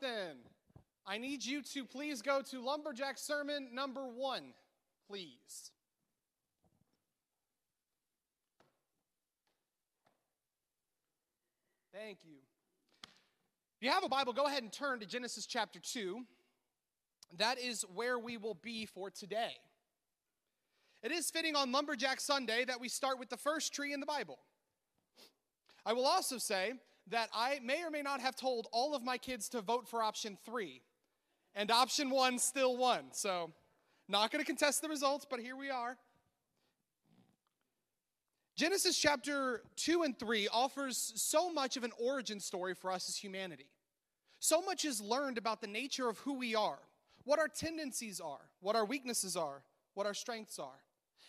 Jonathan, I need you to please go to Lumberjack Sermon number one, please. Thank you. If you have a Bible, go ahead and turn to Genesis chapter 2. That is where we will be for today. It is fitting on Lumberjack Sunday that we start with the first tree in the Bible. I will also say that I may or may not have told all of my kids to vote for option three, and option one still won. So, not going to contest the results, but here we are. Genesis chapter 2 and 3 offers so much of an origin story for us as humanity. So much is learned about the nature of who we are, what our tendencies are, what our weaknesses are, what our strengths are.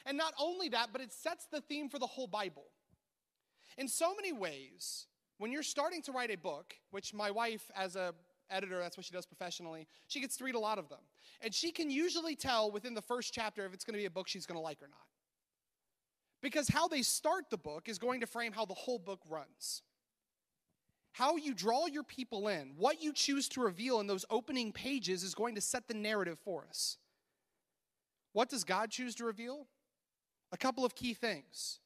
And not only that, but it sets the theme for the whole Bible. In so many ways, when you're starting to write a book, which my wife, as a editor, that's what she does professionally, she gets to read a lot of them. And she can usually tell within the first chapter if it's going to be a book she's going to like or not. Because how they start the book is going to frame how the whole book runs. How you draw your people in, what you choose to reveal in those opening pages is going to set the narrative for us. What does God choose to reveal? A couple of key things.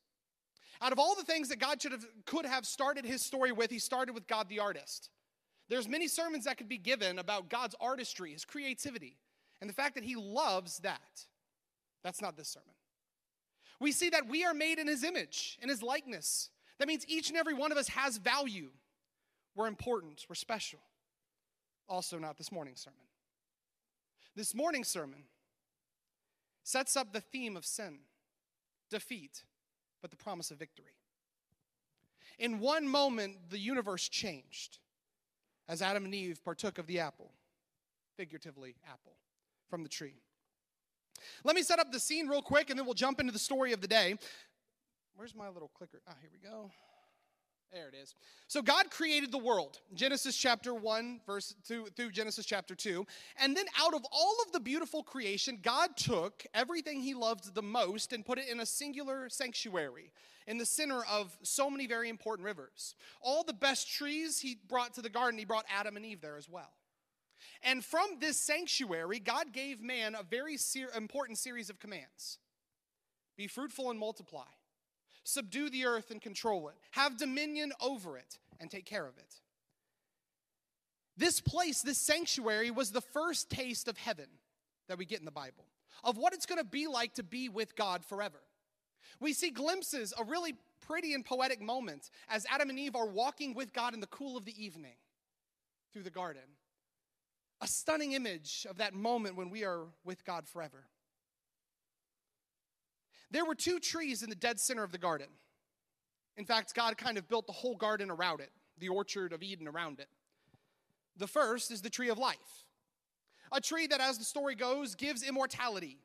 Out of all the things that God should have, could have started his story with, he started with God the artist. There's many sermons that could be given about God's artistry, his creativity, and the fact that he loves that. That's not this sermon. We see that we are made in his image, in his likeness. That means each and every one of us has value. We're important, we're special. Also, not this morning's sermon. This morning's sermon sets up the theme of sin, defeat, but the promise of victory. In one moment, the universe changed as Adam and Eve partook of the apple, figuratively, apple, from the tree. Let me set up the scene real quick and then we'll jump into the story of the day. Where's my little clicker? Ah, here we go. There it is. So God created the world. Genesis chapter 1 verse 2 through Genesis chapter 2. And then out of all of the beautiful creation, God took everything he loved the most and put it in a singular sanctuary in the center of so many very important rivers. All the best trees he brought to the garden, he brought Adam and Eve there as well. And from this sanctuary, God gave man a very ser- important series of commands be fruitful and multiply subdue the earth and control it, have dominion over it, and take care of it. This place, this sanctuary, was the first taste of heaven that we get in the Bible, of what it's going to be like to be with God forever. We see glimpses, a really pretty and poetic moment, as Adam and Eve are walking with God in the cool of the evening through the garden. A stunning image of that moment when we are with God forever. There were two trees in the dead center of the garden. In fact, God kind of built the whole garden around it, the orchard of Eden around it. The first is the tree of life, a tree that, as the story goes, gives immortality.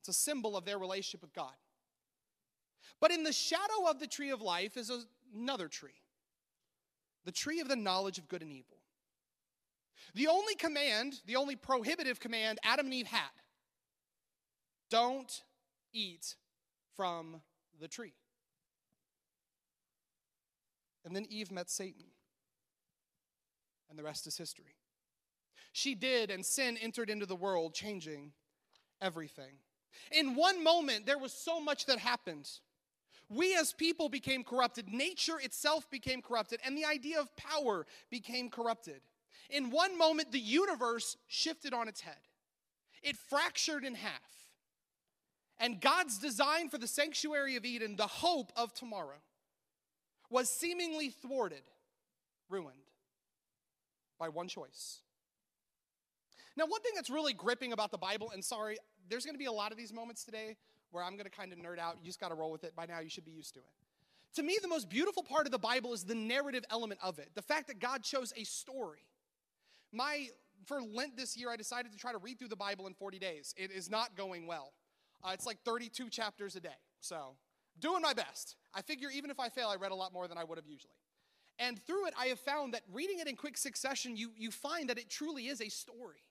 It's a symbol of their relationship with God. But in the shadow of the tree of life is another tree the tree of the knowledge of good and evil. The only command, the only prohibitive command Adam and Eve had don't eat from the tree. And then Eve met Satan. And the rest is history. She did, and sin entered into the world, changing everything. In one moment, there was so much that happened. We as people became corrupted, nature itself became corrupted, and the idea of power became corrupted. In one moment, the universe shifted on its head, it fractured in half. And God's design for the sanctuary of Eden, the hope of tomorrow, was seemingly thwarted, ruined by one choice. Now, one thing that's really gripping about the Bible, and sorry, there's going to be a lot of these moments today where I'm going to kind of nerd out. You just got to roll with it. By now, you should be used to it. To me, the most beautiful part of the Bible is the narrative element of it. The fact that God chose a story. My for Lent this year, I decided to try to read through the Bible in 40 days. It is not going well. Uh, it's like 32 chapters a day. So, doing my best. I figure even if I fail, I read a lot more than I would have usually. And through it, I have found that reading it in quick succession, you, you find that it truly is a story,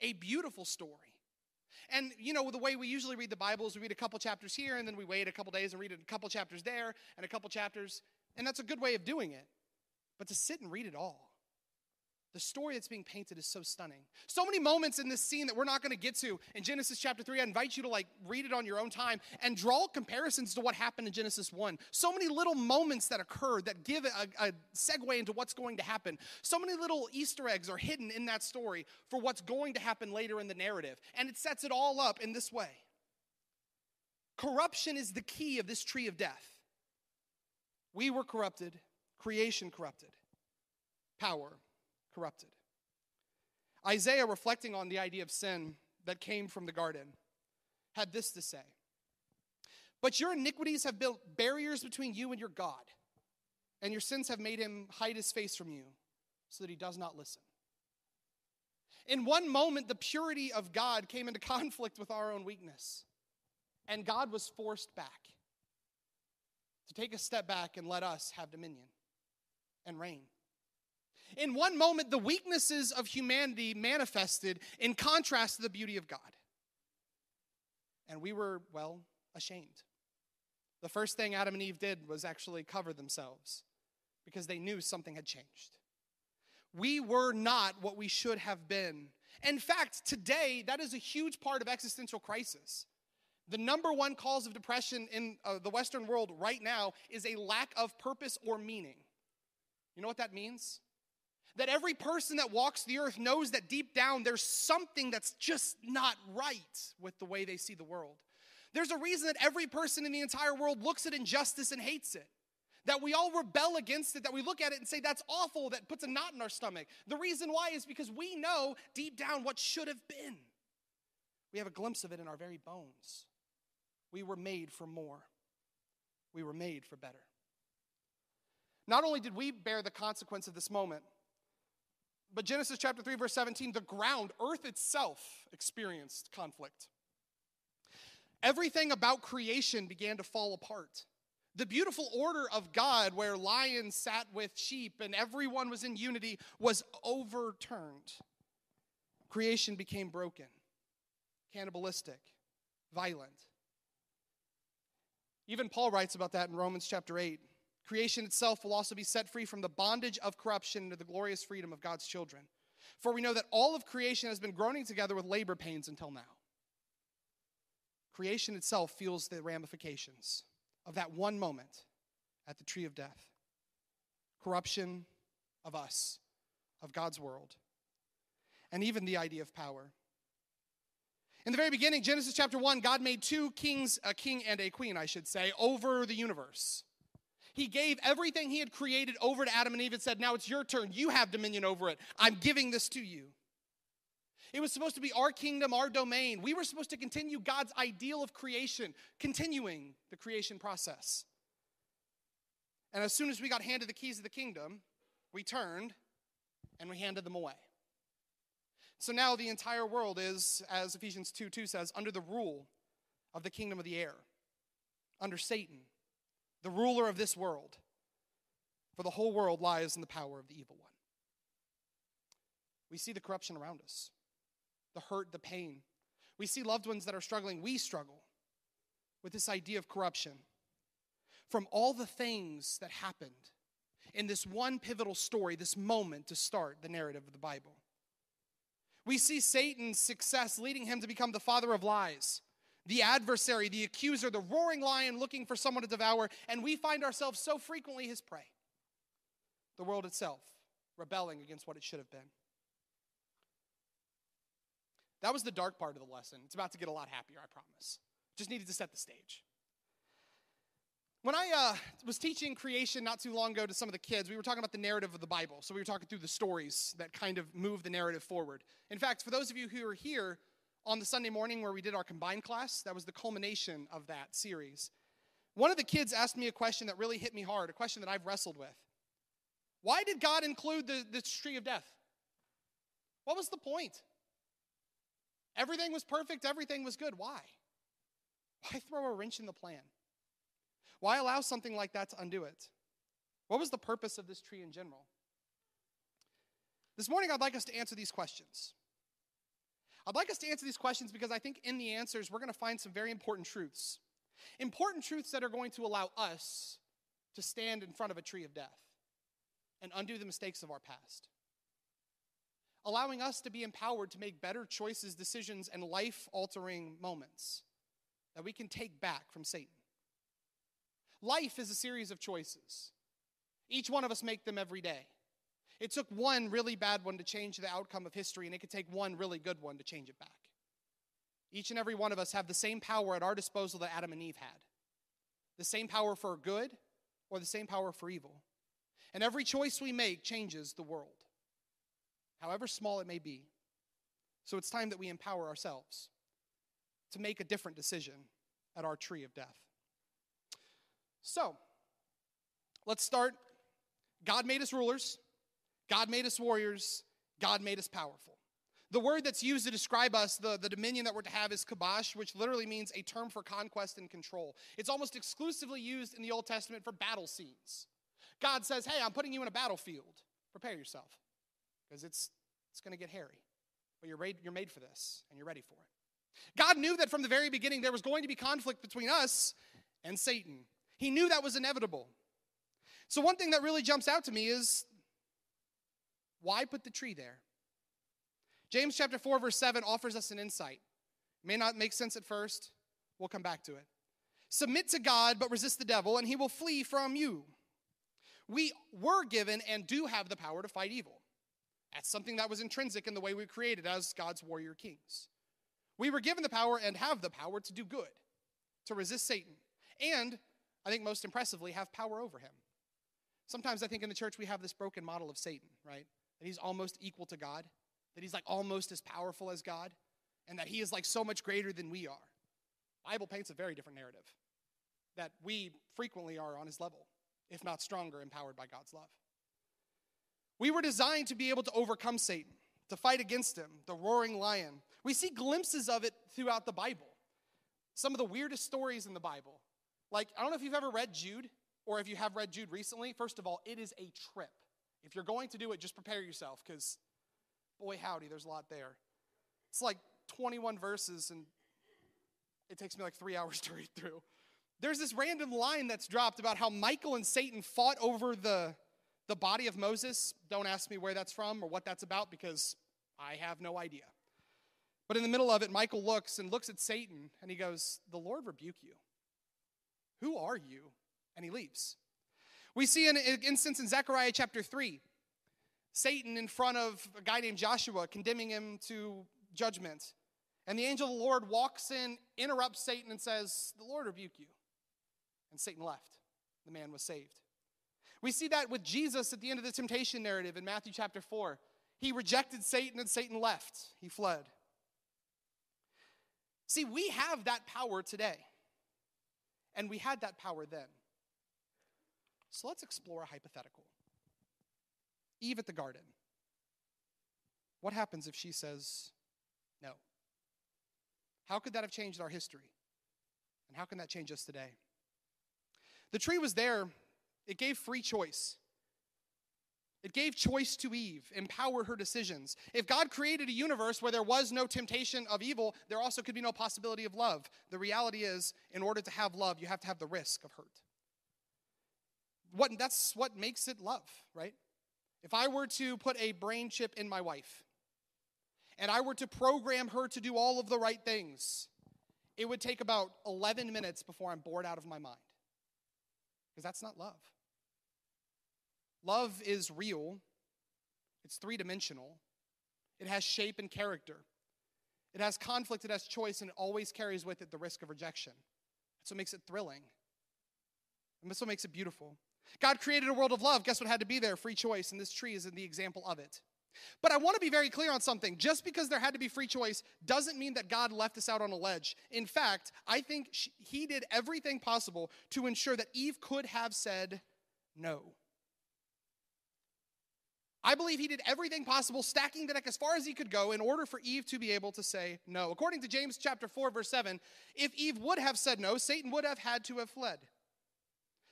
a beautiful story. And you know, the way we usually read the Bible is we read a couple chapters here, and then we wait a couple days and read a couple chapters there, and a couple chapters, and that's a good way of doing it. But to sit and read it all, the story that's being painted is so stunning. So many moments in this scene that we're not going to get to in Genesis chapter 3. I invite you to like read it on your own time and draw comparisons to what happened in Genesis 1. So many little moments that occur that give a, a segue into what's going to happen. So many little Easter eggs are hidden in that story for what's going to happen later in the narrative. And it sets it all up in this way. Corruption is the key of this tree of death. We were corrupted, creation corrupted, power corrupted. Isaiah, reflecting on the idea of sin that came from the garden, had this to say But your iniquities have built barriers between you and your God, and your sins have made him hide his face from you so that he does not listen. In one moment, the purity of God came into conflict with our own weakness, and God was forced back to take a step back and let us have dominion and reign. In one moment, the weaknesses of humanity manifested in contrast to the beauty of God. And we were, well, ashamed. The first thing Adam and Eve did was actually cover themselves because they knew something had changed. We were not what we should have been. In fact, today, that is a huge part of existential crisis. The number one cause of depression in uh, the Western world right now is a lack of purpose or meaning. You know what that means? That every person that walks the earth knows that deep down there's something that's just not right with the way they see the world. There's a reason that every person in the entire world looks at injustice and hates it. That we all rebel against it, that we look at it and say, that's awful, that puts a knot in our stomach. The reason why is because we know deep down what should have been. We have a glimpse of it in our very bones. We were made for more, we were made for better. Not only did we bear the consequence of this moment, but Genesis chapter 3, verse 17, the ground, earth itself, experienced conflict. Everything about creation began to fall apart. The beautiful order of God, where lions sat with sheep and everyone was in unity, was overturned. Creation became broken, cannibalistic, violent. Even Paul writes about that in Romans chapter 8. Creation itself will also be set free from the bondage of corruption into the glorious freedom of God's children. For we know that all of creation has been groaning together with labor pains until now. Creation itself feels the ramifications of that one moment at the tree of death corruption of us, of God's world, and even the idea of power. In the very beginning, Genesis chapter 1, God made two kings, a king and a queen, I should say, over the universe. He gave everything he had created over to Adam and Eve and said, Now it's your turn. You have dominion over it. I'm giving this to you. It was supposed to be our kingdom, our domain. We were supposed to continue God's ideal of creation, continuing the creation process. And as soon as we got handed the keys of the kingdom, we turned and we handed them away. So now the entire world is, as Ephesians 2 2 says, under the rule of the kingdom of the air, under Satan the ruler of this world. For the whole world lies in the power of the evil one. We see the corruption around us, the hurt, the pain. We see loved ones that are struggling. We struggle with this idea of corruption. From all the things that happened in this one pivotal story, this moment to start the narrative of the Bible. We see Satan's success leading him to become the father of lies the adversary, the accuser, the roaring lion looking for someone to devour, and we find ourselves so frequently his prey. The world itself rebelling against what it should have been. That was the dark part of the lesson. It's about to get a lot happier, I promise. Just needed to set the stage. When I uh, was teaching creation not too long ago to some of the kids, we were talking about the narrative of the Bible. So we were talking through the stories that kind of move the narrative forward. In fact, for those of you who are here, on the Sunday morning where we did our combined class. That was the culmination of that series. One of the kids asked me a question that really hit me hard, a question that I've wrestled with. Why did God include the, the tree of death? What was the point? Everything was perfect, everything was good. Why? Why throw a wrench in the plan? Why allow something like that to undo it? What was the purpose of this tree in general? This morning, I'd like us to answer these questions. I'd like us to answer these questions because I think in the answers, we're going to find some very important truths. Important truths that are going to allow us to stand in front of a tree of death and undo the mistakes of our past. allowing us to be empowered to make better choices, decisions, and life altering moments that we can take back from Satan. Life is a series of choices. Each one of us make them every day. It took one really bad one to change the outcome of history, and it could take one really good one to change it back. Each and every one of us have the same power at our disposal that Adam and Eve had the same power for good or the same power for evil. And every choice we make changes the world, however small it may be. So it's time that we empower ourselves to make a different decision at our tree of death. So, let's start. God made us rulers, God made us warriors, God made us powerful. The word that's used to describe us, the, the dominion that we're to have, is kabash, which literally means a term for conquest and control. It's almost exclusively used in the Old Testament for battle scenes. God says, Hey, I'm putting you in a battlefield. Prepare yourself, because it's, it's going to get hairy. But you're, ready, you're made for this, and you're ready for it. God knew that from the very beginning there was going to be conflict between us and Satan. He knew that was inevitable. So, one thing that really jumps out to me is why put the tree there? James chapter 4 verse 7 offers us an insight. May not make sense at first. We'll come back to it. Submit to God but resist the devil and he will flee from you. We were given and do have the power to fight evil. That's something that was intrinsic in the way we were created as God's warrior kings. We were given the power and have the power to do good, to resist Satan, and I think most impressively, have power over him. Sometimes I think in the church we have this broken model of Satan, right? That he's almost equal to God that he's like almost as powerful as God, and that he is like so much greater than we are. Bible paints a very different narrative that we frequently are on his level, if not stronger, empowered by God's love. We were designed to be able to overcome Satan, to fight against him, the roaring lion. We see glimpses of it throughout the Bible. Some of the weirdest stories in the Bible. Like, I don't know if you've ever read Jude or if you have read Jude recently. First of all, it is a trip. If you're going to do it, just prepare yourself because boy, howdy, there's a lot there. It's like 21 verses, and it takes me like three hours to read through. There's this random line that's dropped about how Michael and Satan fought over the, the body of Moses. Don't ask me where that's from or what that's about because I have no idea. But in the middle of it, Michael looks and looks at Satan and he goes, The Lord rebuke you. Who are you? And he leaves. We see an instance in Zechariah chapter 3 Satan in front of a guy named Joshua, condemning him to judgment. And the angel of the Lord walks in, interrupts Satan, and says, The Lord rebuke you. And Satan left. The man was saved. We see that with Jesus at the end of the temptation narrative in Matthew chapter 4. He rejected Satan and Satan left. He fled. See, we have that power today. And we had that power then. So let's explore a hypothetical. Eve at the garden. What happens if she says no? How could that have changed our history? And how can that change us today? The tree was there, it gave free choice. It gave choice to Eve, empower her decisions. If God created a universe where there was no temptation of evil, there also could be no possibility of love. The reality is, in order to have love, you have to have the risk of hurt. What, that's what makes it love, right? If I were to put a brain chip in my wife and I were to program her to do all of the right things, it would take about 11 minutes before I'm bored out of my mind. Because that's not love. Love is real, it's three dimensional, it has shape and character. It has conflict, it has choice, and it always carries with it the risk of rejection. That's what makes it thrilling. And that's what makes it beautiful. God created a world of love. Guess what had to be there? Free choice. And this tree is the example of it. But I want to be very clear on something. Just because there had to be free choice doesn't mean that God left us out on a ledge. In fact, I think she, he did everything possible to ensure that Eve could have said no. I believe he did everything possible, stacking the deck as far as he could go in order for Eve to be able to say no. According to James chapter 4 verse 7, if Eve would have said no, Satan would have had to have fled.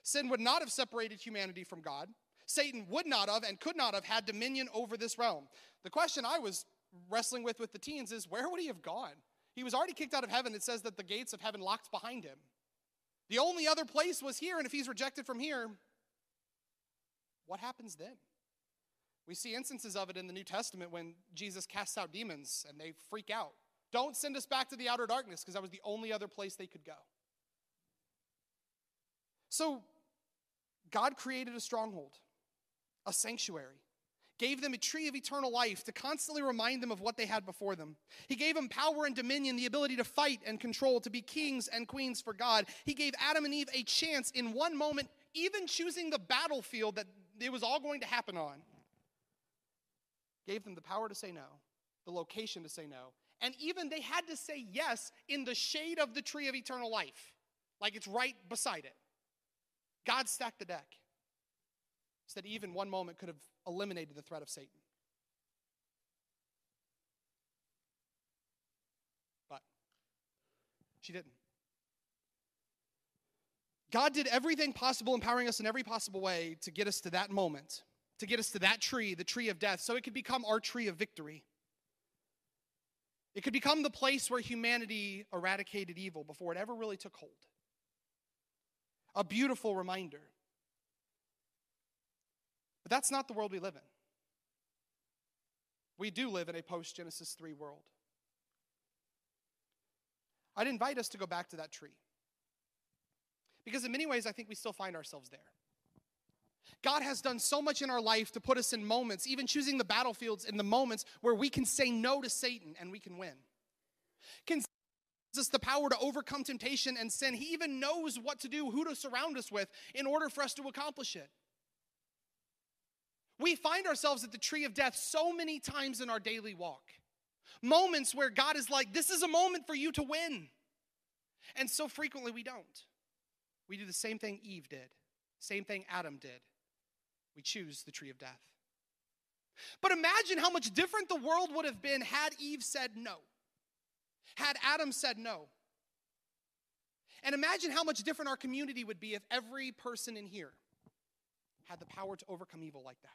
Sin would not have separated humanity from God. Satan would not have and could not have had dominion over this realm. The question I was wrestling with with the teens is where would he have gone? He was already kicked out of heaven. It says that the gates of heaven locked behind him. The only other place was here, and if he's rejected from here, what happens then? We see instances of it in the New Testament when Jesus casts out demons and they freak out. Don't send us back to the outer darkness because that was the only other place they could go. So, God created a stronghold, a sanctuary, gave them a tree of eternal life to constantly remind them of what they had before them. He gave them power and dominion, the ability to fight and control, to be kings and queens for God. He gave Adam and Eve a chance in one moment, even choosing the battlefield that it was all going to happen on. Gave them the power to say no, the location to say no, and even they had to say yes in the shade of the tree of eternal life, like it's right beside it. God stacked the deck so that even one moment could have eliminated the threat of Satan. But she didn't. God did everything possible, empowering us in every possible way to get us to that moment, to get us to that tree, the tree of death, so it could become our tree of victory. It could become the place where humanity eradicated evil before it ever really took hold. A beautiful reminder. But that's not the world we live in. We do live in a post Genesis 3 world. I'd invite us to go back to that tree. Because in many ways, I think we still find ourselves there. God has done so much in our life to put us in moments, even choosing the battlefields in the moments where we can say no to Satan and we can win. Can us the power to overcome temptation and sin. He even knows what to do, who to surround us with in order for us to accomplish it. We find ourselves at the tree of death so many times in our daily walk. Moments where God is like, this is a moment for you to win. And so frequently we don't. We do the same thing Eve did, same thing Adam did we choose the tree of death. But imagine how much different the world would have been had Eve said no, had Adam said no. And imagine how much different our community would be if every person in here had the power to overcome evil like that.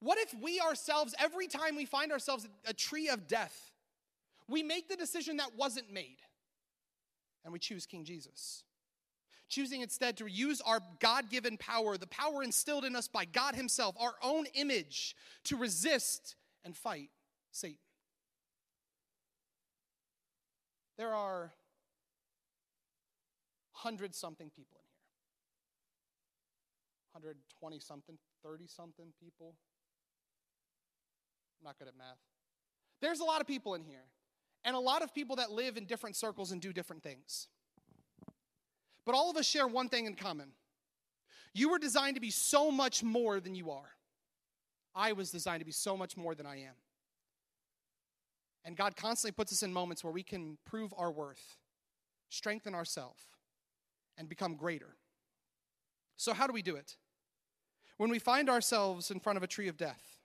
What if we ourselves, every time we find ourselves a tree of death, we make the decision that wasn't made and we choose King Jesus? choosing instead to use our God given power, the power instilled in us by God Himself, our own image, to resist and fight Satan. There are hundred something people in here. 120 something, 30 something people. I'm not good at math. There's a lot of people in here, and a lot of people that live in different circles and do different things. But all of us share one thing in common. You were designed to be so much more than you are. I was designed to be so much more than I am. And God constantly puts us in moments where we can prove our worth, strengthen ourselves, and become greater. So, how do we do it? When we find ourselves in front of a tree of death,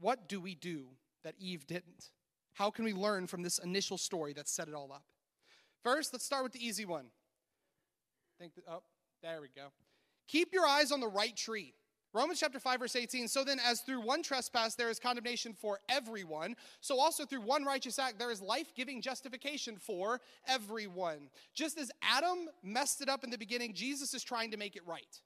what do we do that Eve didn't? How can we learn from this initial story that set it all up? First, let's start with the easy one. Think that, oh, there we go. Keep your eyes on the right tree. Romans chapter 5, verse 18. So then, as through one trespass there is condemnation for everyone, so also through one righteous act there is life giving justification for everyone. Just as Adam messed it up in the beginning, Jesus is trying to make it right.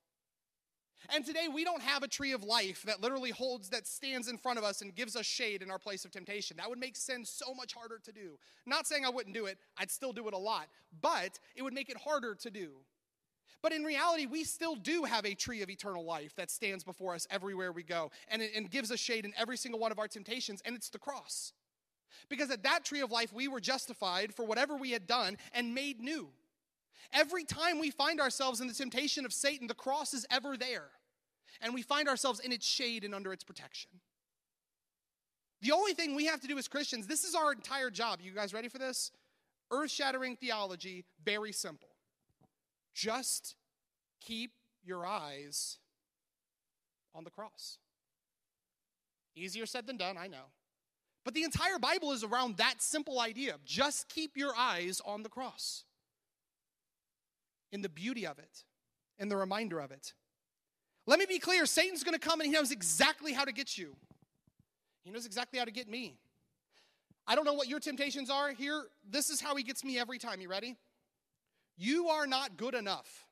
And today we don't have a tree of life that literally holds, that stands in front of us and gives us shade in our place of temptation. That would make sin so much harder to do. Not saying I wouldn't do it, I'd still do it a lot, but it would make it harder to do. But in reality, we still do have a tree of eternal life that stands before us everywhere we go and, and gives us shade in every single one of our temptations, and it's the cross. Because at that tree of life, we were justified for whatever we had done and made new. Every time we find ourselves in the temptation of Satan, the cross is ever there. And we find ourselves in its shade and under its protection. The only thing we have to do as Christians, this is our entire job. You guys ready for this? Earth shattering theology, very simple. Just keep your eyes on the cross. Easier said than done, I know. But the entire Bible is around that simple idea. Just keep your eyes on the cross in the beauty of it, in the reminder of it. Let me be clear Satan's to come and he knows exactly how to get you. He knows exactly how to get me. I don't know what your temptations are. Here, this is how he gets me every time. You ready? You are not good enough.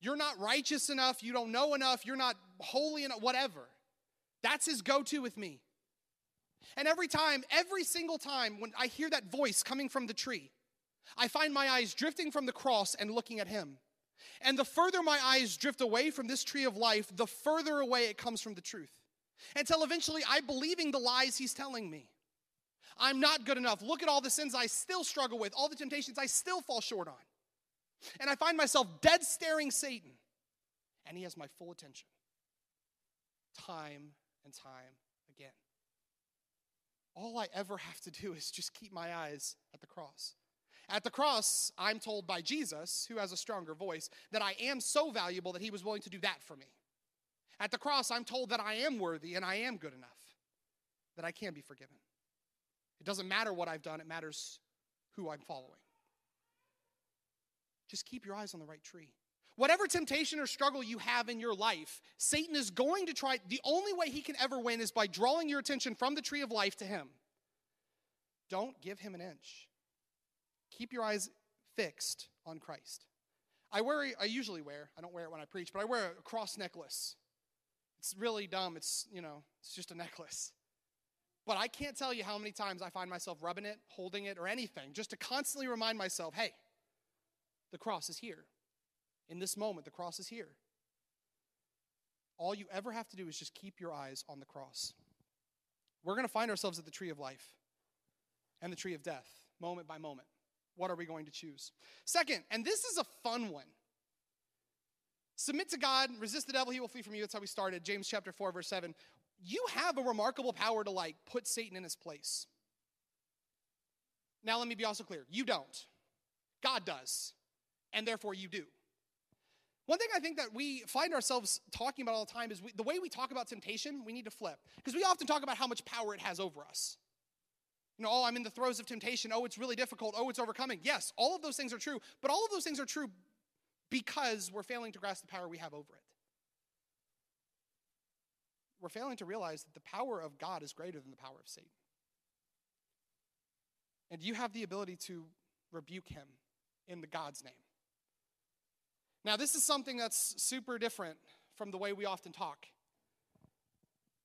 You're not righteous enough. You don't know enough. You're not holy enough, whatever. That's his go to with me. And every time, every single time when I hear that voice coming from the tree, I find my eyes drifting from the cross and looking at him. And the further my eyes drift away from this tree of life, the further away it comes from the truth. Until eventually I'm believing the lies he's telling me. I'm not good enough. Look at all the sins I still struggle with, all the temptations I still fall short on. And I find myself dead staring Satan, and he has my full attention. Time and time again. All I ever have to do is just keep my eyes at the cross. At the cross, I'm told by Jesus, who has a stronger voice, that I am so valuable that he was willing to do that for me. At the cross, I'm told that I am worthy and I am good enough, that I can be forgiven. It doesn't matter what I've done, it matters who I'm following. Just keep your eyes on the right tree. Whatever temptation or struggle you have in your life, Satan is going to try, the only way he can ever win is by drawing your attention from the tree of life to him. Don't give him an inch. Keep your eyes fixed on Christ. I wear, I usually wear, I don't wear it when I preach, but I wear a cross necklace. It's really dumb. It's, you know, it's just a necklace. But I can't tell you how many times I find myself rubbing it, holding it, or anything, just to constantly remind myself hey, the cross is here. In this moment, the cross is here. All you ever have to do is just keep your eyes on the cross. We're going to find ourselves at the tree of life and the tree of death, moment by moment. What are we going to choose? Second, and this is a fun one. Submit to God, resist the devil, he will flee from you. That's how we started. James chapter 4, verse 7. You have a remarkable power to like put Satan in his place. Now, let me be also clear. You don't. God does and therefore you do. One thing I think that we find ourselves talking about all the time is we, the way we talk about temptation, we need to flip. Because we often talk about how much power it has over us. You know, oh, I'm in the throes of temptation. Oh, it's really difficult. Oh, it's overcoming. Yes, all of those things are true, but all of those things are true because we're failing to grasp the power we have over it. We're failing to realize that the power of God is greater than the power of Satan. And you have the ability to rebuke him in the God's name. Now, this is something that's super different from the way we often talk.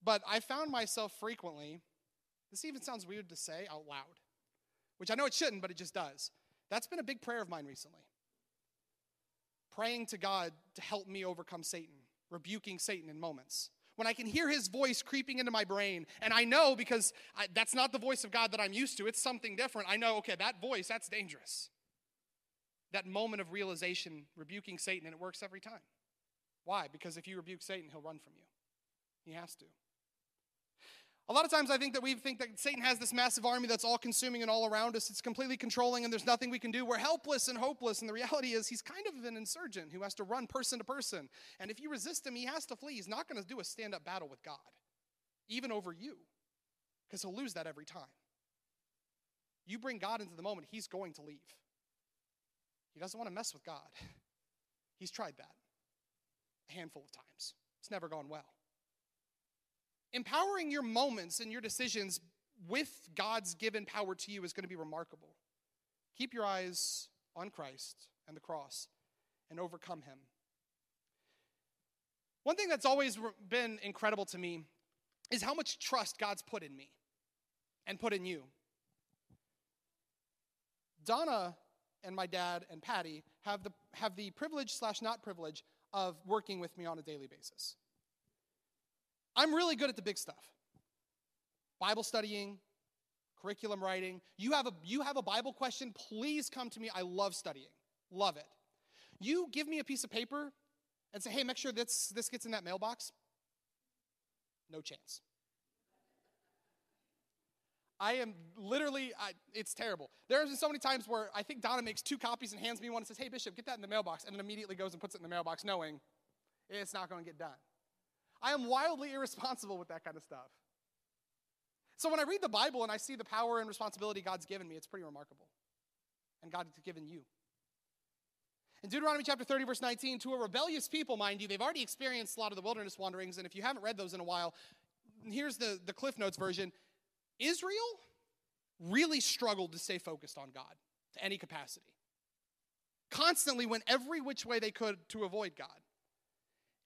But I found myself frequently, this even sounds weird to say out loud, which I know it shouldn't, but it just does. That's been a big prayer of mine recently. Praying to God to help me overcome Satan, rebuking Satan in moments. When I can hear his voice creeping into my brain, and I know because I, that's not the voice of God that I'm used to, it's something different. I know, okay, that voice, that's dangerous that moment of realization, rebuking Satan, and it works every time. Why? Because if you rebuke Satan, he'll run from you. He has to. A lot of times I think that we think that Satan has this massive army that's all consuming and all around us. It's completely controlling and there's nothing we can do. We're helpless and hopeless. And the reality is he's kind of an insurgent who has to run person to person. And if you resist him, he has to flee. He's not going to do a stand up battle with God, even over you, because he'll lose that every time. You bring God into the moment, he's going to leave. He doesn't want to mess with God. He's tried that a handful of times, it's never gone well. Empowering your moments and your decisions with God's given power to you is going to be remarkable. Keep your eyes on Christ and the cross and overcome him. One thing that's always been incredible to me is how much trust God's put in me and put in you. Donna and my dad and Patty have the, have the privilege slash not privilege of working with me on a daily basis. I'm really good at the big stuff Bible studying, curriculum writing. You have, a, you have a Bible question, please come to me. I love studying, love it. You give me a piece of paper and say, hey, make sure this, this gets in that mailbox. No chance. I am literally, I, it's terrible. There's been so many times where I think Donna makes two copies and hands me one and says, Hey, Bishop, get that in the mailbox, and then immediately goes and puts it in the mailbox knowing it's not going to get done. I am wildly irresponsible with that kind of stuff. So when I read the Bible and I see the power and responsibility God's given me, it's pretty remarkable. And God has given you. In Deuteronomy chapter 30, verse 19, to a rebellious people, mind you, they've already experienced a lot of the wilderness wanderings, and if you haven't read those in a while, here's the, the Cliff Notes version. Israel really struggled to stay focused on God to any capacity. constantly went every which way they could to avoid God.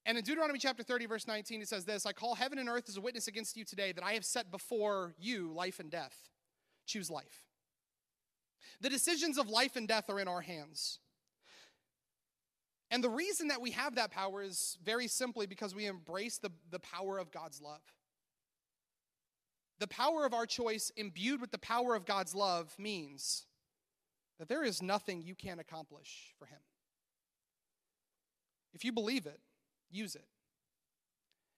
And in Deuteronomy chapter 30, verse 19, it says this I call heaven and earth as a witness against you today that I have set before you life and death. Choose life. The decisions of life and death are in our hands. And the reason that we have that power is very simply because we embrace the, the power of God's love. The power of our choice, imbued with the power of God's love, means that there is nothing you can't accomplish for Him. If you believe it, use it.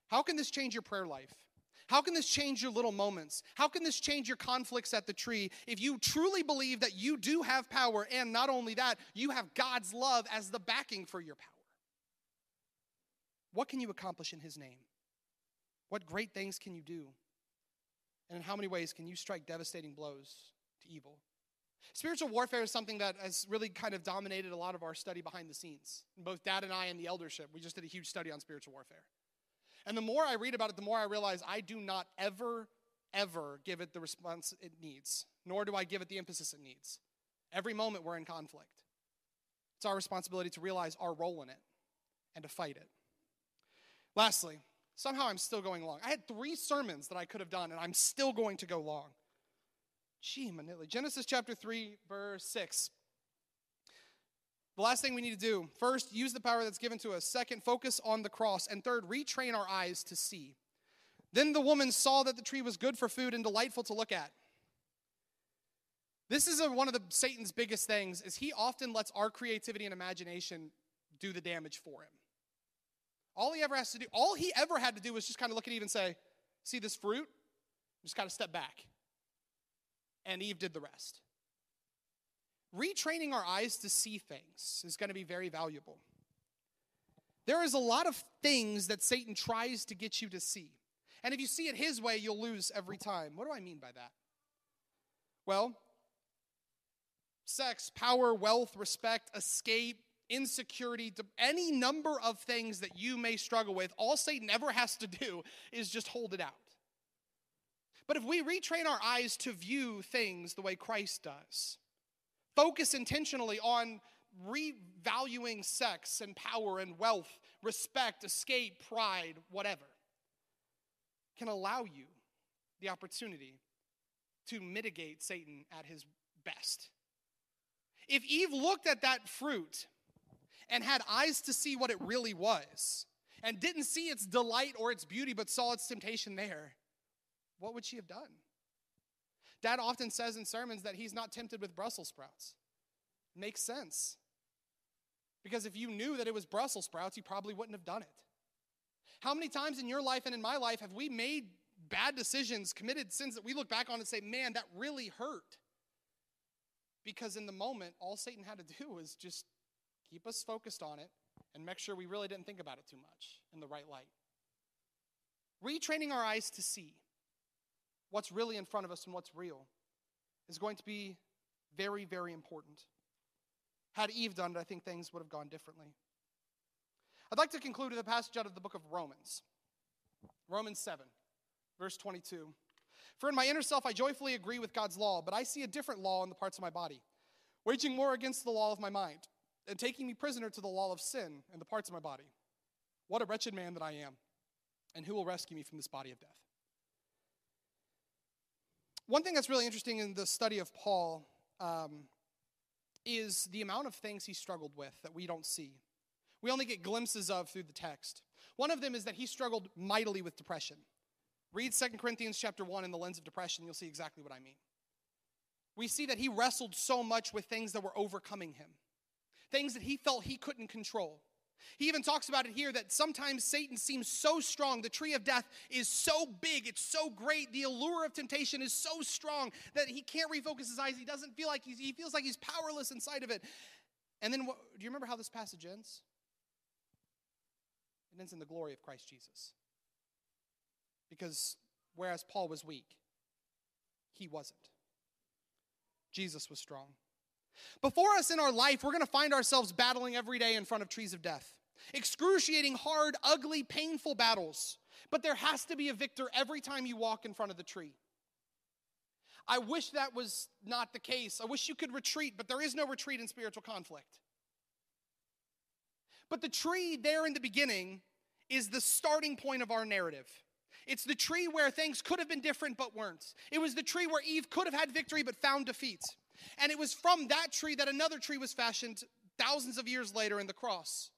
How can this change your prayer life? How can this change your little moments? How can this change your conflicts at the tree if you truly believe that you do have power and not only that, you have God's love as the backing for your power? What can you accomplish in His name? What great things can you do? And in how many ways can you strike devastating blows to evil? Spiritual warfare is something that has really kind of dominated a lot of our study behind the scenes. Both Dad and I and the eldership, we just did a huge study on spiritual warfare. And the more I read about it, the more I realize I do not ever, ever give it the response it needs, nor do I give it the emphasis it needs. Every moment we're in conflict. It's our responsibility to realize our role in it and to fight it. Lastly, somehow I'm still going long. I had three sermons that I could have done, and I'm still going to go long. Gee, Manila. Genesis chapter 3, verse 6. The last thing we need to do first, use the power that's given to us. Second, focus on the cross. And third, retrain our eyes to see. Then the woman saw that the tree was good for food and delightful to look at. This is a, one of the Satan's biggest things is he often lets our creativity and imagination do the damage for him. All he ever has to do, all he ever had to do was just kind of look at Eve and say, "See this fruit? Just kind of step back." And Eve did the rest retraining our eyes to see things is going to be very valuable. There is a lot of things that Satan tries to get you to see. And if you see it his way, you'll lose every time. What do I mean by that? Well, sex, power, wealth, respect, escape, insecurity, any number of things that you may struggle with, all Satan ever has to do is just hold it out. But if we retrain our eyes to view things the way Christ does, focus intentionally on revaluing sex and power and wealth, respect, escape, pride, whatever, can allow you the opportunity to mitigate Satan at his best. If Eve looked at that fruit and had eyes to see what it really was, and didn't see its delight or its beauty, but saw its temptation there, what would she have done? Dad often says in sermons that he's not tempted with Brussels sprouts. Makes sense. Because if you knew that it was Brussels sprouts, you probably wouldn't have done it. How many times in your life and in my life have we made bad decisions, committed sins that we look back on and say, man, that really hurt? Because in the moment, all Satan had to do was just keep us focused on it and make sure we really didn't think about it too much in the right light. Retraining our eyes to see what's really in front of us and what's real is going to be very, very important. Had Eve done it, I think things would have gone differently. I'd like to conclude with a passage out of the book of Romans. Romans 7, verse 22. For in my inner self I joyfully agree with God's law, but I see a different law in the parts of my body, waging war against the law of my mind, and taking me prisoner to the law of sin in the parts of my body. What a wretched man that I am, and who will rescue me from this body of death? One thing that's really interesting in the study of Paul um, is the amount of things he struggled with that we don't see. We only get glimpses of through the text. One of them is that he struggled mightily with depression. Read 2 Corinthians chapter 1 in the lens of depression, you'll see exactly what I mean. We see that he wrestled so much with things that were overcoming him, things that he felt he couldn't control. He even talks about it here that sometimes Satan seems so strong. The tree of death is so big, it's so great. The allure of temptation is so strong that he can't refocus his eyes. He doesn't feel like he's, he feels like he's powerless inside of it. And then, what, do you remember how this passage ends? It ends in the glory of Christ Jesus. Because whereas Paul was weak, he wasn't. Jesus was strong. Before us in our life, we're going to find ourselves battling every day in front of trees of death. Excruciating, hard, ugly, painful battles. But there has to be a victor every time you walk in front of the tree. I wish that was not the case. I wish you could retreat, but there is no retreat in spiritual conflict. But the tree there in the beginning is the starting point of our narrative. It's the tree where things could have been different but weren't. It was the tree where Eve could have had victory but found defeat. And it was from that tree that another tree was fashioned thousands of years later in the cross.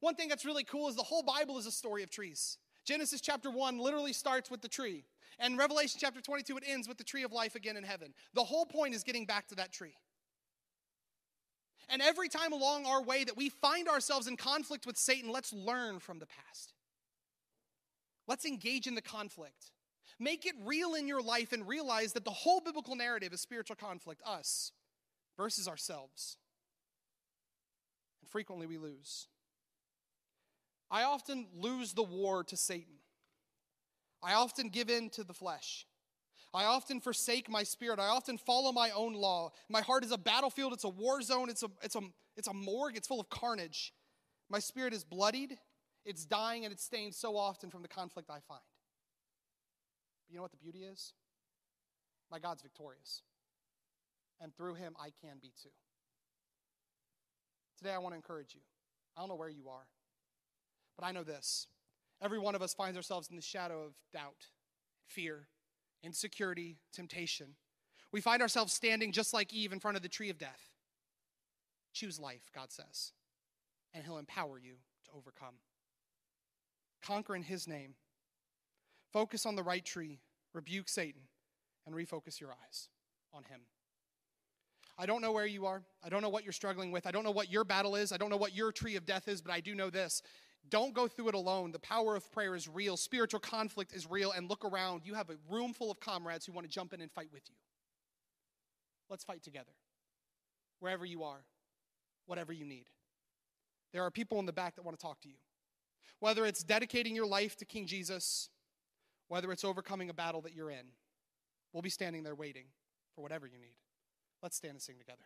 One thing that's really cool is the whole Bible is a story of trees. Genesis chapter 1 literally starts with the tree. And Revelation chapter 22, it ends with the tree of life again in heaven. The whole point is getting back to that tree. And every time along our way that we find ourselves in conflict with Satan, let's learn from the past. Let's engage in the conflict. Make it real in your life and realize that the whole biblical narrative is spiritual conflict us versus ourselves. And frequently we lose. I often lose the war to Satan. I often give in to the flesh. I often forsake my spirit. I often follow my own law. My heart is a battlefield, it's a war zone, it's a, it's a, it's a morgue, it's full of carnage. My spirit is bloodied, it's dying, and it's stained so often from the conflict I find. You know what the beauty is? My God's victorious. And through him, I can be too. Today, I want to encourage you. I don't know where you are, but I know this. Every one of us finds ourselves in the shadow of doubt, fear, insecurity, temptation. We find ourselves standing just like Eve in front of the tree of death. Choose life, God says, and He'll empower you to overcome. Conquer in His name. Focus on the right tree, rebuke Satan, and refocus your eyes on Him. I don't know where you are. I don't know what you're struggling with. I don't know what your battle is. I don't know what your tree of death is, but I do know this don't go through it alone. The power of prayer is real. Spiritual conflict is real. And look around. You have a room full of comrades who want to jump in and fight with you. Let's fight together. Wherever you are, whatever you need. There are people in the back that want to talk to you. Whether it's dedicating your life to King Jesus, whether it's overcoming a battle that you're in, we'll be standing there waiting for whatever you need. Let's stand and sing together.